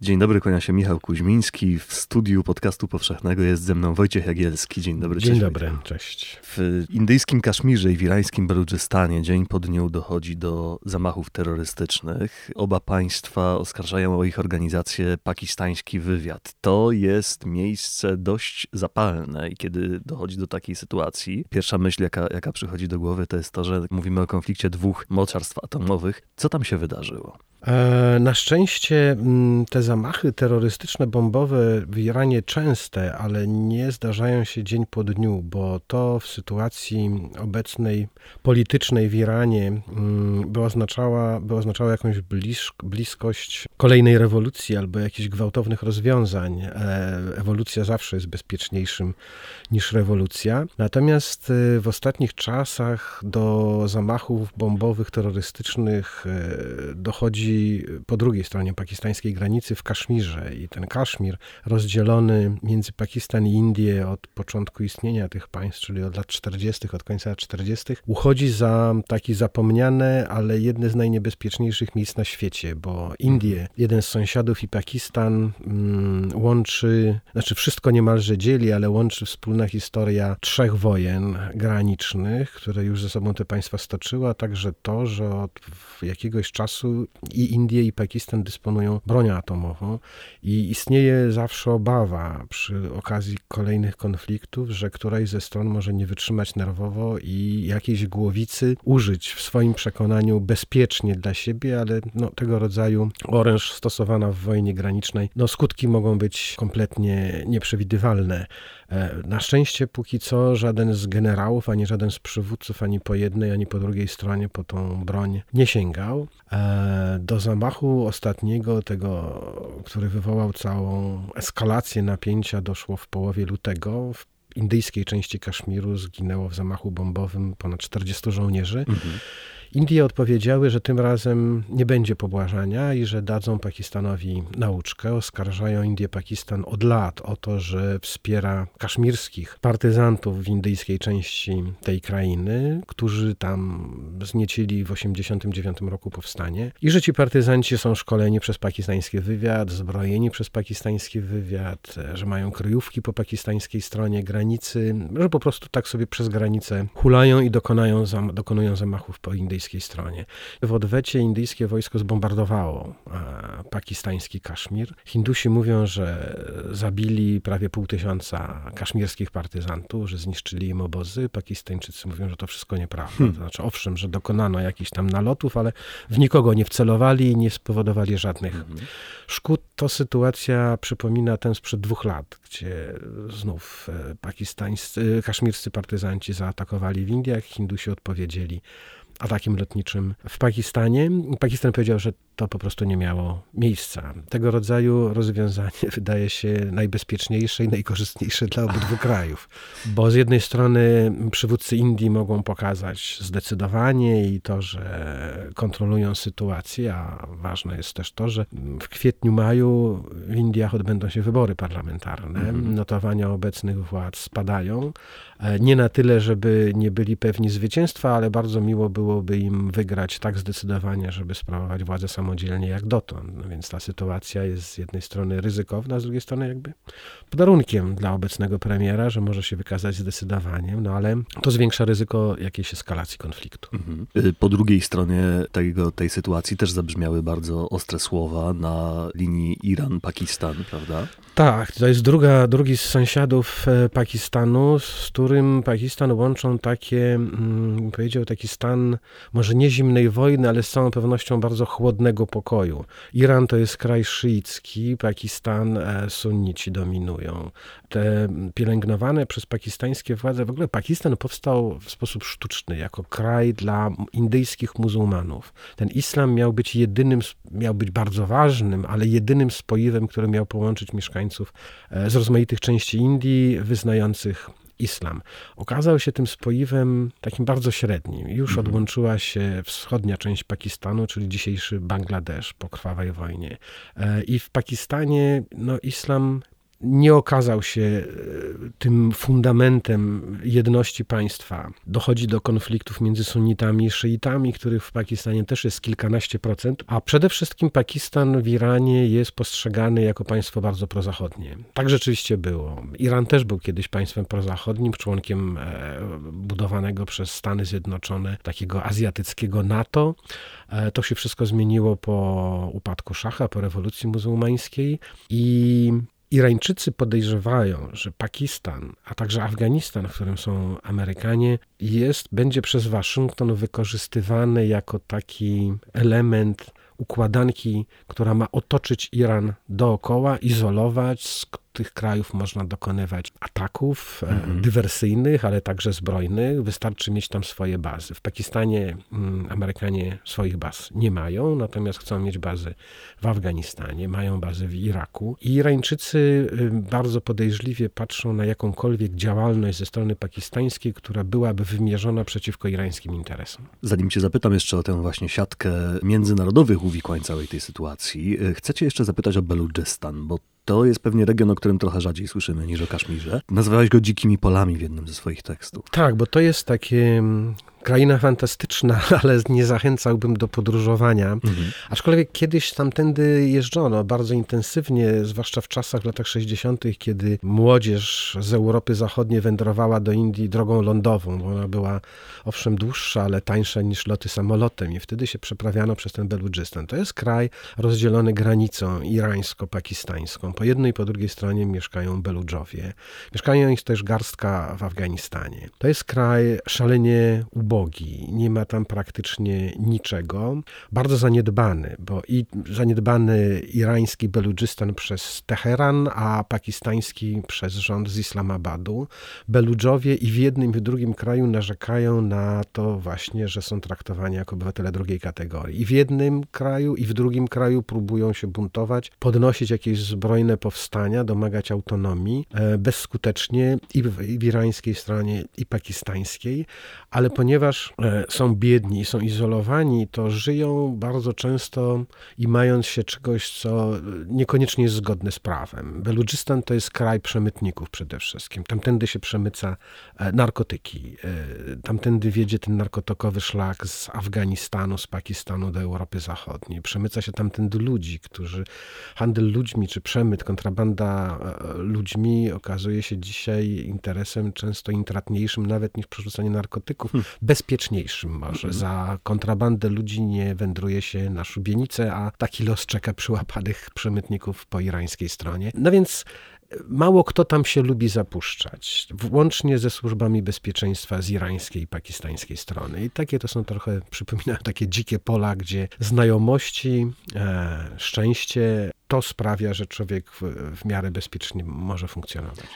Dzień dobry, kłania się Michał Kuźmiński. W studiu podcastu powszechnego jest ze mną Wojciech Jagielski. Dzień dobry. Dzień cześć, dobry, Wojciech. cześć. W indyjskim Kaszmirze i w irańskim Baludżystanie dzień po dniu dochodzi do zamachów terrorystycznych. Oba państwa oskarżają o ich organizację pakistański wywiad. To jest miejsce dość zapalne i kiedy dochodzi do takiej sytuacji, pierwsza myśl, jaka, jaka przychodzi do głowy, to jest to, że mówimy o konflikcie dwóch mocarstw atomowych. Co tam się wydarzyło? E, na szczęście mm, te zamachy terrorystyczne, bombowe w Iranie częste, ale nie zdarzają się dzień po dniu, bo to w sytuacji obecnej politycznej w Iranie mm, by oznaczała, by oznaczało jakąś bliskość kolejnej rewolucji albo jakichś gwałtownych rozwiązań. E, ewolucja zawsze jest bezpieczniejszym niż rewolucja. Natomiast e, w ostatnich czasach do zamachów bombowych, terrorystycznych dochodzi po drugiej stronie pakistańskiej granicy w Kaszmirze. I ten Kaszmir rozdzielony między Pakistan i Indię od początku istnienia tych państw, czyli od lat 40., od końca lat 40., uchodzi za taki zapomniane, ale jedne z najniebezpieczniejszych miejsc na świecie, bo Indie, jeden z sąsiadów i Pakistan mm, łączy, znaczy wszystko niemalże dzieli, ale łączy wspólna historia trzech wojen granicznych, które już ze sobą te państwa stoczyły, a także to, że od jakiegoś czasu i Indie i Pakistan dysponują bronią atomową i istnieje zawsze obawa przy okazji kolejnych konfliktów, że któraś ze stron może nie wytrzymać nerwowo i jakiejś głowicy użyć w swoim przekonaniu bezpiecznie dla siebie, ale no, tego rodzaju oręż stosowana w wojnie granicznej, no skutki mogą być kompletnie nieprzewidywalne. E, na szczęście póki co żaden z generałów, ani żaden z przywódców, ani po jednej, ani po drugiej stronie po tą broń nie sięgał. E, do zamachu ostatniego, tego, który wywołał całą eskalację napięcia, doszło w połowie lutego. W indyjskiej części Kaszmiru zginęło w zamachu bombowym ponad 40 żołnierzy. Mhm. Indie odpowiedziały, że tym razem nie będzie pobłażania i że dadzą Pakistanowi nauczkę. Oskarżają Indię Pakistan od lat o to, że wspiera kaszmirskich partyzantów w indyjskiej części tej krainy, którzy tam zniecili w 1989 roku powstanie i że ci partyzanci są szkoleni przez pakistański wywiad, zbrojeni przez pakistański wywiad, że mają kryjówki po pakistańskiej stronie granicy, że po prostu tak sobie przez granicę hulają i dokonają, dokonują zamachów po indyjskiej indyjskiej stronie. W odwecie indyjskie wojsko zbombardowało e, pakistański Kaszmir. Hindusi mówią, że zabili prawie pół tysiąca kaszmirskich partyzantów, że zniszczyli im obozy. Pakistańczycy mówią, że to wszystko nieprawda. Hmm. To znaczy, owszem, że dokonano jakichś tam nalotów, ale w nikogo nie wcelowali i nie spowodowali żadnych hmm. szkód. To sytuacja przypomina tę sprzed dwóch lat, gdzie znów e, pakistańscy, kaszmirscy partyzanci zaatakowali w Indiach, Hindusi odpowiedzieli atakiem lotniczym w Pakistanie. Pakistan powiedział, że to po prostu nie miało miejsca. Tego rodzaju rozwiązanie wydaje się najbezpieczniejsze i najkorzystniejsze dla obydwu krajów, bo z jednej strony przywódcy Indii mogą pokazać zdecydowanie i to, że kontrolują sytuację, a ważne jest też to, że w kwietniu, maju w Indiach odbędą się wybory parlamentarne. Mhm. Notowania obecnych władz spadają. E, nie na tyle, żeby nie byli pewni zwycięstwa, ale bardzo miło byłoby im wygrać tak zdecydowanie, żeby sprawować władzę samodzielnie jak dotąd. No więc ta sytuacja jest z jednej strony ryzykowna, z drugiej strony jakby podarunkiem dla obecnego premiera, że może się wykazać zdecydowaniem, no ale to zwiększa ryzyko jakiejś eskalacji konfliktu. Mhm. Y, po drugiej stronie tego, tej sytuacji też zabrzmiały bardzo ostre słowa na linii Iran-Pakistan, prawda? Tak, to jest druga, drugi z sąsiadów e, Pakistanu, z którym Pakistan łączą takie, mm, powiedział, taki stan może nie zimnej wojny, ale z całą pewnością bardzo chłodnego pokoju. Iran to jest kraj szyicki, Pakistan e, sunnici dominują. Te pielęgnowane przez pakistańskie władze, w ogóle Pakistan powstał w sposób sztuczny, jako kraj dla indyjskich muzułmanów. Ten islam miał być jedynym, miał być bardzo ważnym, ale jedynym spoiwem, który miał połączyć mieszkańców e, z rozmaitych części Indii wyznających islam. Okazał się tym spoiwem takim bardzo średnim. Już mhm. odłączyła się wschodnia część Pakistanu, czyli dzisiejszy Bangladesz po krwawej wojnie. E, I w Pakistanie no, islam nie okazał się e, tym fundamentem jedności państwa. Dochodzi do konfliktów między sunnitami i szyitami, których w Pakistanie też jest kilkanaście procent, a przede wszystkim Pakistan w Iranie jest postrzegany jako państwo bardzo prozachodnie. Tak rzeczywiście było. Iran też był kiedyś państwem prozachodnim, członkiem e, budowanego przez Stany Zjednoczone takiego azjatyckiego NATO. E, to się wszystko zmieniło po upadku szacha, po rewolucji muzułmańskiej i Irańczycy podejrzewają, że Pakistan, a także Afganistan, w którym są Amerykanie, jest, będzie przez Waszyngton wykorzystywany jako taki element układanki, która ma otoczyć Iran dookoła, izolować, tych krajów można dokonywać ataków mm. dywersyjnych, ale także zbrojnych. Wystarczy mieć tam swoje bazy. W Pakistanie mm, Amerykanie swoich baz nie mają, natomiast chcą mieć bazy w Afganistanie, mają bazy w Iraku. I Irańczycy y, bardzo podejrzliwie patrzą na jakąkolwiek działalność ze strony pakistańskiej, która byłaby wymierzona przeciwko irańskim interesom. Zanim cię zapytam jeszcze o tę właśnie siatkę międzynarodowych uwikłań całej tej sytuacji, y, chcę cię jeszcze zapytać o Beludżystan, bo to jest pewnie region, o którym trochę rzadziej słyszymy niż o Kaszmirze. Nazywałeś go dzikimi polami w jednym ze swoich tekstów. Tak, bo to jest takie mm, kraina fantastyczna, ale nie zachęcałbym do podróżowania. Mhm. Aczkolwiek kiedyś tamtędy jeżdżono bardzo intensywnie, zwłaszcza w czasach, w latach 60., kiedy młodzież z Europy Zachodniej wędrowała do Indii drogą lądową, bo ona była owszem dłuższa, ale tańsza niż loty samolotem i wtedy się przeprawiano przez ten Beludżystan. To jest kraj rozdzielony granicą irańsko-pakistańską. Po jednej i po drugiej stronie mieszkają Beludżowie. Mieszkają ich też garstka w Afganistanie. To jest kraj szalenie ubogi, ubogi, nie ma tam praktycznie niczego. Bardzo zaniedbany, bo i zaniedbany irański Beludżystan przez Teheran, a pakistański przez rząd z Islamabadu. Beludżowie i w jednym i w drugim kraju narzekają na to właśnie, że są traktowani jako obywatele drugiej kategorii. I w jednym kraju i w drugim kraju próbują się buntować, podnosić jakieś zbrojne powstania, domagać autonomii e, bezskutecznie i w, i w irańskiej stronie, i pakistańskiej, ale ponieważ ponieważ e, są biedni i są izolowani, to żyją bardzo często i mając się czegoś, co niekoniecznie jest zgodne z prawem. Beludżystan to jest kraj przemytników przede wszystkim. Tamtędy się przemyca e, narkotyki. E, tamtędy wiedzie ten narkotykowy szlak z Afganistanu, z Pakistanu do Europy Zachodniej. Przemyca się tamtędy ludzi, którzy handel ludźmi czy przemyt, kontrabanda ludźmi okazuje się dzisiaj interesem często intratniejszym nawet niż przerzucanie narkotyków. Hmm bezpieczniejszym może. Za kontrabandę ludzi nie wędruje się na szubienicę, a taki los czeka przyłapanych przemytników po irańskiej stronie. No więc Mało kto tam się lubi zapuszczać, włącznie ze służbami bezpieczeństwa z irańskiej i pakistańskiej strony. I takie to są trochę, przypominają takie dzikie pola, gdzie znajomości, e, szczęście to sprawia, że człowiek w, w miarę bezpiecznie może funkcjonować.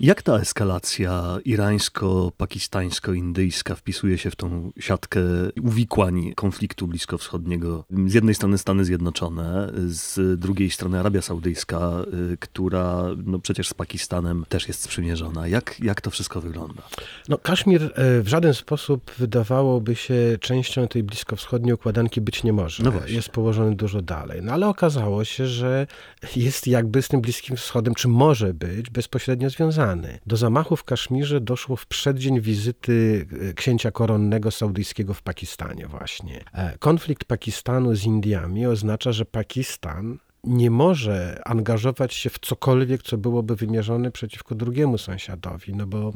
Jak ta eskalacja irańsko-pakistańsko-indyjska wpisuje się w tą siatkę uwikłań konfliktu bliskowschodniego? Z jednej strony Stany Zjednoczone, z drugiej strony Arabia Saudyjska, y, która no przecież z Pakistanem też jest sprzymierzona. Jak, jak to wszystko wygląda? No, Kaszmir y, w żaden sposób wydawałoby się częścią tej bliskowschodniej układanki być nie może. No jest położony dużo dalej. No ale okazało się, że jest jakby z tym Bliskim Wschodem, czy może być bezpośrednio związany. Do zamachu w Kaszmirze doszło w przeddzień wizyty e, księcia koronnego saudyjskiego w Pakistanie właśnie. E, konflikt Pakistanu z Indiami oznacza, że Pakistan nie może angażować się w cokolwiek, co byłoby wymierzone przeciwko drugiemu sąsiadowi, no bo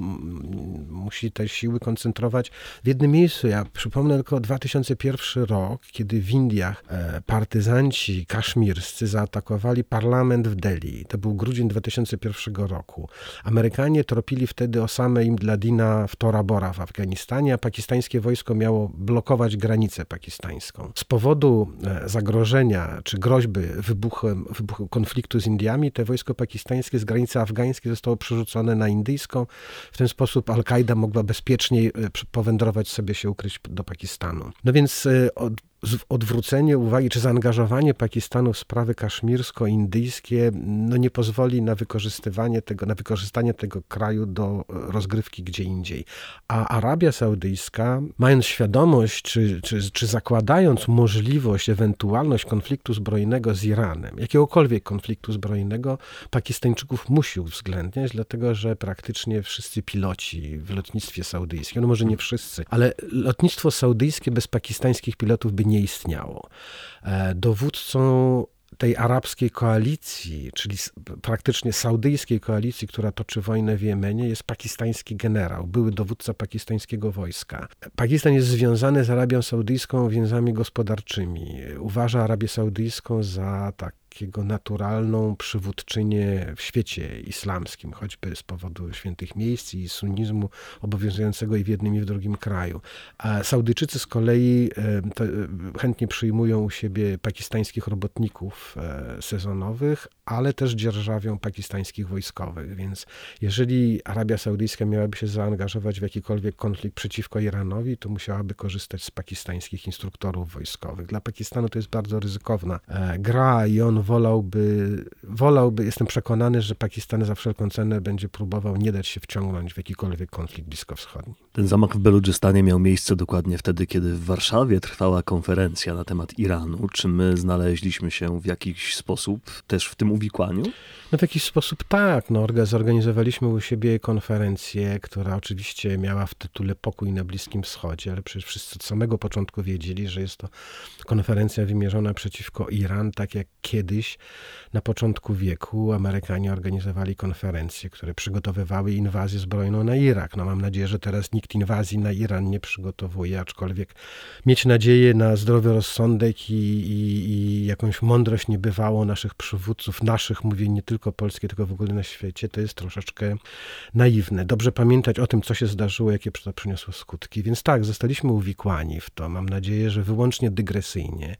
musi te siły koncentrować w jednym miejscu. Ja przypomnę tylko 2001 rok, kiedy w Indiach e, partyzanci kaszmirscy zaatakowali parlament w Delhi. To był grudzień 2001 roku. Amerykanie tropili wtedy Osamę Imdladina w Tora Bora w Afganistanie, a pakistańskie wojsko miało blokować granicę pakistańską. Z powodu e, zagrożenia czy groźby wybuchu wybuchem, konfliktu z Indiami te wojsko pakistańskie z granicy afgańskiej zostało przerzucone na indyjską. W ten sposób Al-Kaida mogła bezpieczniej e, powędrować sobie się ukryć do Pakistanu. No więc e, odwrócenie uwagi, czy zaangażowanie Pakistanu w sprawy kaszmirsko-indyjskie no nie pozwoli na wykorzystywanie tego, na wykorzystanie tego kraju do rozgrywki gdzie indziej. A Arabia Saudyjska, mając świadomość, czy, czy, czy zakładając możliwość, ewentualność konfliktu zbrojnego z Iranem, jakiegokolwiek konfliktu zbrojnego, Pakistańczyków musi uwzględniać, dlatego że praktycznie wszyscy piloci w lotnictwie saudyjskim, no może nie wszyscy, ale lotnictwo saudyjskie bez pakistańskich pilotów by nie istniało. E, dowódcą tej arabskiej koalicji, czyli praktycznie saudyjskiej koalicji, która toczy wojnę w Jemenie, jest pakistański generał, były dowódca pakistańskiego wojska. Pakistan jest związany z Arabią Saudyjską więzami gospodarczymi. Uważa Arabię Saudyjską za tak takiego naturalną przywódczynię w świecie islamskim, choćby z powodu świętych miejsc i sunnizmu obowiązującego i w jednym i w drugim kraju. A Saudyjczycy z kolei e, e, chętnie przyjmują u siebie pakistańskich robotników e, sezonowych, ale też dzierżawią pakistańskich wojskowych. Więc jeżeli Arabia Saudyjska miałaby się zaangażować w jakikolwiek konflikt przeciwko Iranowi, to musiałaby korzystać z pakistańskich instruktorów wojskowych. Dla Pakistanu to jest bardzo ryzykowna gra i on wolałby, wolałby, jestem przekonany, że Pakistan za wszelką cenę będzie próbował nie dać się wciągnąć w jakikolwiek konflikt bliskowschodni. Ten zamach w Beludżystanie miał miejsce dokładnie wtedy, kiedy w Warszawie trwała konferencja na temat Iranu. Czy my znaleźliśmy się w jakiś sposób też w tym uwikłaniu? No w jakiś sposób tak. No, zorganizowaliśmy u siebie konferencję, która oczywiście miała w tytule Pokój na Bliskim Wschodzie, ale przecież wszyscy od samego początku wiedzieli, że jest to konferencja wymierzona przeciwko Iran, tak jak kiedyś na początku wieku Amerykanie organizowali konferencje, które przygotowywały inwazję zbrojną na Irak. No mam nadzieję, że teraz nikt inwazji na Iran nie przygotowuje, aczkolwiek mieć nadzieję na zdrowy rozsądek i, i, i jakąś mądrość niebywałą naszych przywódców, naszych, mówię nie tylko polskie, tylko w ogóle na świecie, to jest troszeczkę naiwne. Dobrze pamiętać o tym, co się zdarzyło, jakie to przyniosło skutki. Więc tak, zostaliśmy uwikłani w to. Mam nadzieję, że wyłącznie dygresyjnie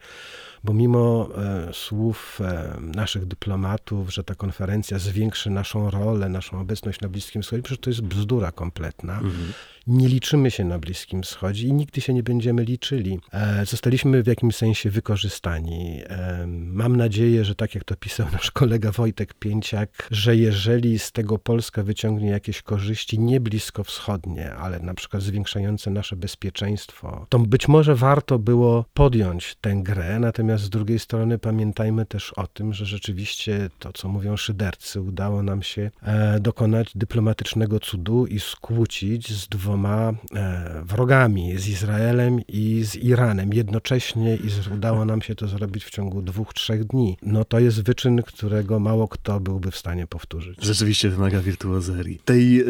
bo mimo e, słów e, naszych dyplomatów, że ta konferencja zwiększy naszą rolę, naszą obecność na Bliskim Wschodzie, przecież to jest bzdura kompletna. Mhm nie liczymy się na Bliskim Wschodzie i nigdy się nie będziemy liczyli. E, zostaliśmy w jakimś sensie wykorzystani. E, mam nadzieję, że tak jak to pisał nasz kolega Wojtek Pięciak, że jeżeli z tego Polska wyciągnie jakieś korzyści nie bliskowschodnie, ale na przykład zwiększające nasze bezpieczeństwo, to być może warto było podjąć tę grę, natomiast z drugiej strony pamiętajmy też o tym, że rzeczywiście to, co mówią szydercy, udało nam się e, dokonać dyplomatycznego cudu i skłócić z dwoma e, wrogami, z Izraelem i z Iranem jednocześnie i udało nam się to zrobić w ciągu dwóch, trzech dni. No to jest wyczyn, którego mało kto byłby w stanie powtórzyć. Rzeczywiście wymaga wirtuozerii. Tej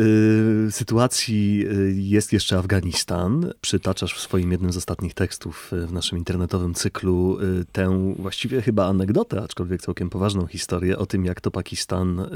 y, sytuacji jest jeszcze Afganistan. Przytaczasz w swoim jednym z ostatnich tekstów w naszym internetowym cyklu tę właściwie chyba anegdotę, aczkolwiek całkiem poważną historię o tym, jak to Pakistan y,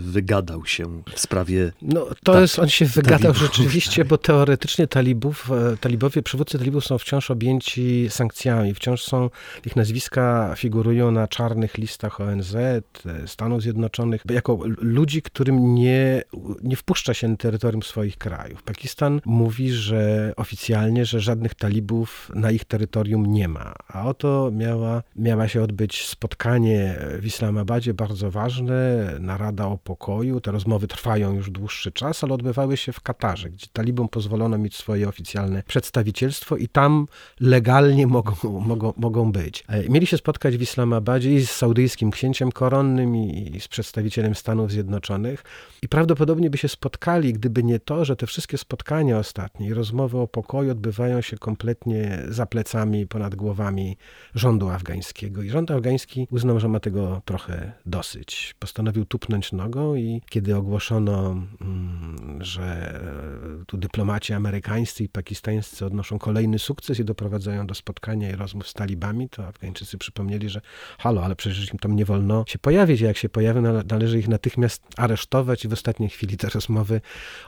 wygadał się w sprawie. No to tak, jest, on się wygadał rzeczywiście bo teoretycznie talibów, e, talibowie, przywódcy talibów są wciąż objęci sankcjami, wciąż są, ich nazwiska figurują na czarnych listach ONZ, e, Stanów Zjednoczonych, jako ludzi, którym nie, nie wpuszcza się na terytorium swoich krajów. Pakistan mówi, że oficjalnie, że żadnych talibów na ich terytorium nie ma. A oto miała, miała się odbyć spotkanie w Islamabadzie, bardzo ważne, narada o pokoju. Te rozmowy trwają już dłuższy czas, ale odbywały się w Katarze, gdzie talibom pozwolono mieć swoje oficjalne przedstawicielstwo i tam legalnie mogą, mogą, mogą być. E, mieli się spotkać w Islamabadzie i z saudyjskim księciem koronnym i z przedstawicielem Stanów Zjednoczonych i prawdopodobnie by się spotkali, gdyby nie to, że te wszystkie spotkania ostatnie i rozmowy o pokoju odbywają się kompletnie za plecami, ponad głowami rządu afgańskiego. I rząd afgański uznał, że ma tego trochę dosyć. Postanowił tupnąć nogą i kiedy ogłoszono, mm, że tu dyplomaci amerykańscy i pakistańscy odnoszą kolejny sukces i doprowadzają do spotkania i rozmów z talibami, to Afgańczycy przypomnieli, że halo, ale przecież im tam nie wolno się pojawić, jak się pojawią, należy ich natychmiast aresztować i w ostatniej chwili te rozmowy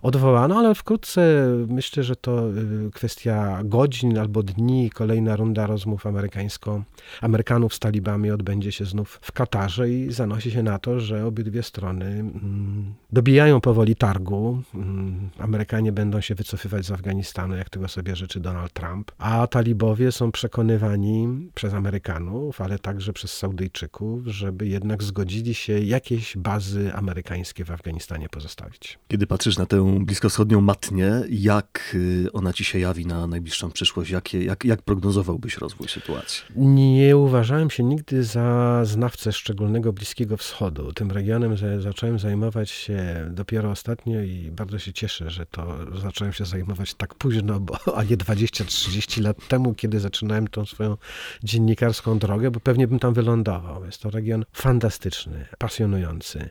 odwołano, ale wkrótce myślę, że to y, kwestia godzin albo dni, kolejna runda rozmów amerykańsko Amerykanów z talibami odbędzie się znów w Katarze i zanosi się na to, że obydwie strony mm, dobijają powoli targu. Mm, Amerykanie będą się wycofywać z Afganistanu, jak tego sobie życzy Donald Trump, a talibowie są przekonywani przez Amerykanów, ale także przez Saudyjczyków, żeby jednak zgodzili się jakieś bazy amerykańskie w Afganistanie pozostawić. Kiedy patrzysz na tę bliskowschodnią matnię, jak y, ona ci się jawi na najbliższą przyszłość? Jakie, jak, jak prognozowałbyś rozwój sytuacji? Nie uważałem się nigdy za znawcę szczególnego Bliskiego Wschodu. Tym regionem zacząłem zajmować się dopiero ostatnio i bardzo się cieszę, że to zacząłem się zajmować tak późno, bo, a nie 20-30 lat temu, kiedy zaczynałem tą swoją dziennikarską drogę, bo pewnie bym tam wylądował. Jest to region fantastyczny, pasjonujący.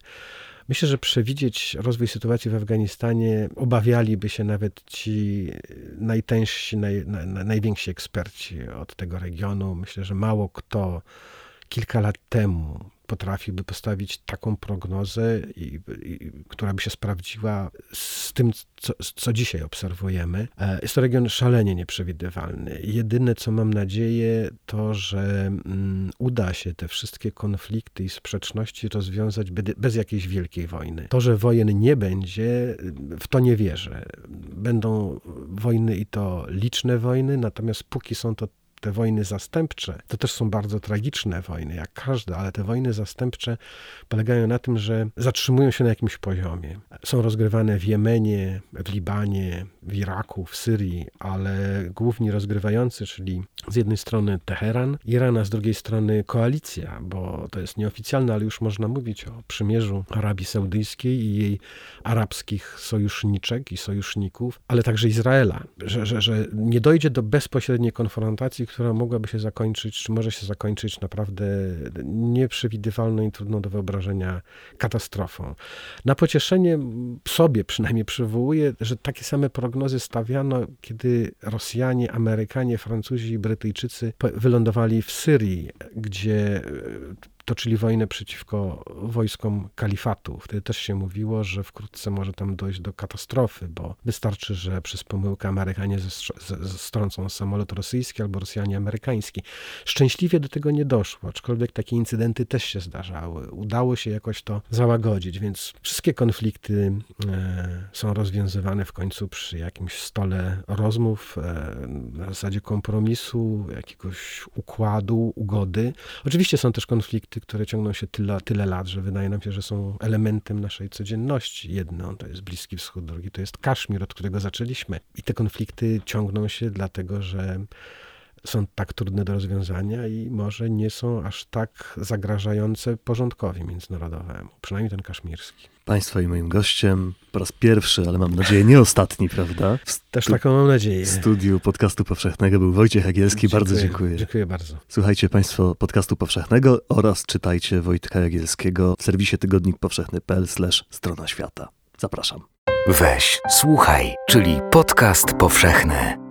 Myślę, że przewidzieć rozwój sytuacji w Afganistanie obawialiby się nawet ci najtężsi, naj, na, najwięksi eksperci od tego regionu. Myślę, że mało kto kilka lat temu potrafiłby postawić taką prognozę, i, i, która by się sprawdziła z tym, co, co dzisiaj obserwujemy. E, jest to region szalenie nieprzewidywalny. Jedyne, co mam nadzieję, to, że mm, uda się te wszystkie konflikty i sprzeczności rozwiązać bez, bez jakiejś wielkiej wojny. To, że wojen nie będzie, w to nie wierzę. Będą wojny i to liczne wojny, natomiast póki są to te wojny zastępcze, to też są bardzo tragiczne wojny, jak każda, ale te wojny zastępcze polegają na tym, że zatrzymują się na jakimś poziomie. Są rozgrywane w Jemenie, w Libanie, w Iraku, w Syrii, ale główni rozgrywający, czyli z jednej strony Teheran, Iran, a z drugiej strony koalicja, bo to jest nieoficjalne, ale już można mówić o przymierzu Arabii Saudyjskiej i jej arabskich sojuszniczek i sojuszników, ale także Izraela, że, że, że nie dojdzie do bezpośredniej konfrontacji, która mogłaby się zakończyć, czy może się zakończyć naprawdę nieprzewidywalną i trudną do wyobrażenia katastrofą. Na pocieszenie sobie przynajmniej przywołuję, że takie same prognozy stawiano, kiedy Rosjanie, Amerykanie, Francuzi i Brytyjczycy wylądowali w Syrii, gdzie toczyli wojnę przeciwko wojskom kalifatu. Wtedy też się mówiło, że wkrótce może tam dojść do katastrofy, bo wystarczy, że przez pomyłkę Amerykanie strącą samolot rosyjski albo Rosjanie amerykański. Szczęśliwie do tego nie doszło, aczkolwiek takie incydenty też się zdarzały. Udało się jakoś to załagodzić, więc wszystkie konflikty e, są rozwiązywane w końcu przy jakimś stole rozmów, e, na zasadzie kompromisu, jakiegoś układu, ugody. Oczywiście są też konflikty, które ciągną się tyle, tyle lat, że wydaje nam się, że są elementem naszej codzienności. Jedno to jest Bliski Wschód, drugi to jest Kaszmir, od którego zaczęliśmy. I te konflikty ciągną się dlatego, że są tak trudne do rozwiązania i może nie są aż tak zagrażające porządkowi międzynarodowemu, przynajmniej ten kaszmirski. Państwa i moim gościem po raz pierwszy, ale mam nadzieję nie ostatni, prawda? Też taką mam nadzieję. W studiu podcastu powszechnego był Wojciech Jagielski. Dziękuję, bardzo dziękuję. Dziękuję bardzo. Słuchajcie Państwo podcastu powszechnego oraz czytajcie Wojtka Jagielskiego w serwisie tygodnik powszechny.pl strona świata. Zapraszam. Weź, słuchaj, czyli podcast powszechny.